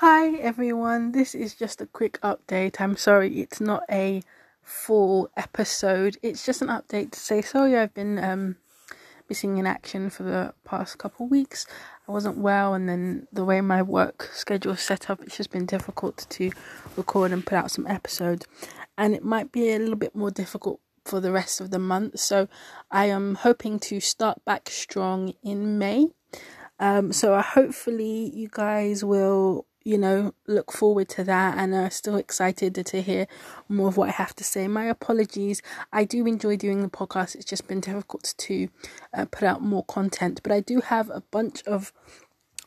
Hi everyone, this is just a quick update. I'm sorry it's not a full episode. It's just an update to say sorry I've been um missing in action for the past couple weeks. I wasn't well and then the way my work schedule is set up it's just been difficult to record and put out some episodes and it might be a little bit more difficult for the rest of the month. So I am hoping to start back strong in May. Um, so hopefully you guys will, you know, look forward to that and are still excited to hear more of what I have to say. My apologies. I do enjoy doing the podcast. It's just been difficult to uh, put out more content, but I do have a bunch of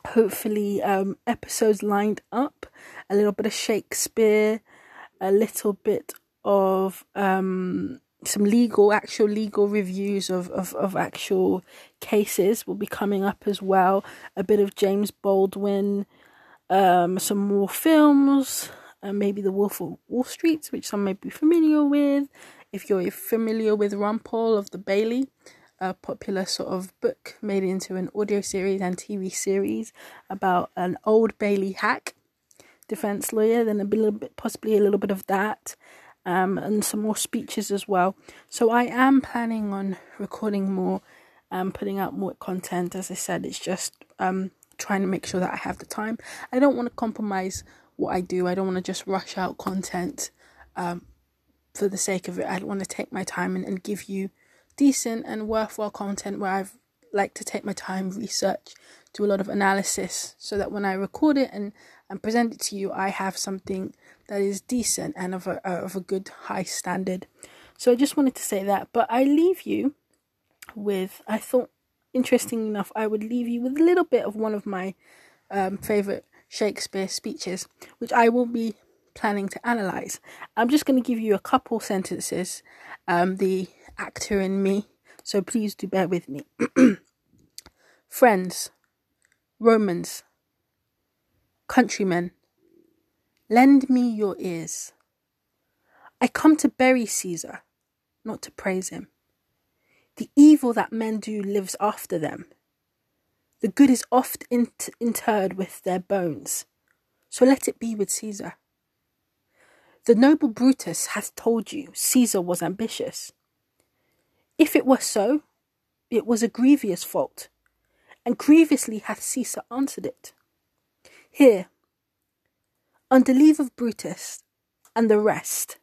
hopefully um, episodes lined up. A little bit of Shakespeare, a little bit of um some legal, actual legal reviews of, of, of actual cases will be coming up as well. A bit of James Baldwin, um, some more films, uh, maybe The Wolf of Wall Street, which some may be familiar with. If you're familiar with Rumpole of the Bailey, a popular sort of book made into an audio series and TV series about an old Bailey hack defense lawyer, then a little bit, possibly a little bit of that um, and some more speeches as well. So I am planning on recording more and putting out more content. As I said, it's just um, trying to make sure that I have the time. I don't want to compromise what I do. I don't want to just rush out content um, for the sake of it. I want to take my time and, and give you decent and worthwhile content where I've like to take my time, research, do a lot of analysis, so that when I record it and, and present it to you, I have something that is decent and of a, of a good high standard. So I just wanted to say that. But I leave you with, I thought, interesting enough, I would leave you with a little bit of one of my um, favorite Shakespeare speeches, which I will be planning to analyze. I'm just going to give you a couple sentences, um, the actor in me, so please do bear with me. Friends, Romans, countrymen, Lend me your ears. I come to bury Caesar, not to praise him. The evil that men do lives after them. The good is oft interred with their bones, so let it be with Caesar. The noble Brutus hath told you Caesar was ambitious. If it were so, it was a grievous fault, and grievously hath Caesar answered it. Here, under leave of Brutus and the rest.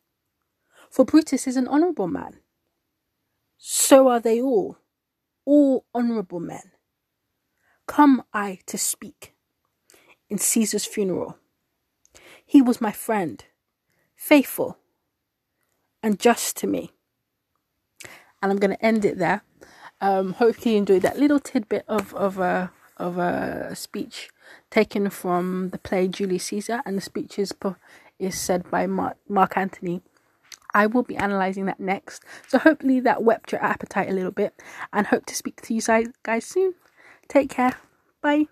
For Brutus is an honourable man. So are they all, all honourable men. Come I to speak in Caesar's funeral. He was my friend, faithful and just to me. And I'm going to end it there. Um, hope you enjoyed that little tidbit of of a of a speech taken from the play Julius Caesar, and the speech is, is said by Mark, Mark Antony. I will be analysing that next, so hopefully that whet your appetite a little bit, and hope to speak to you guys soon. Take care. Bye.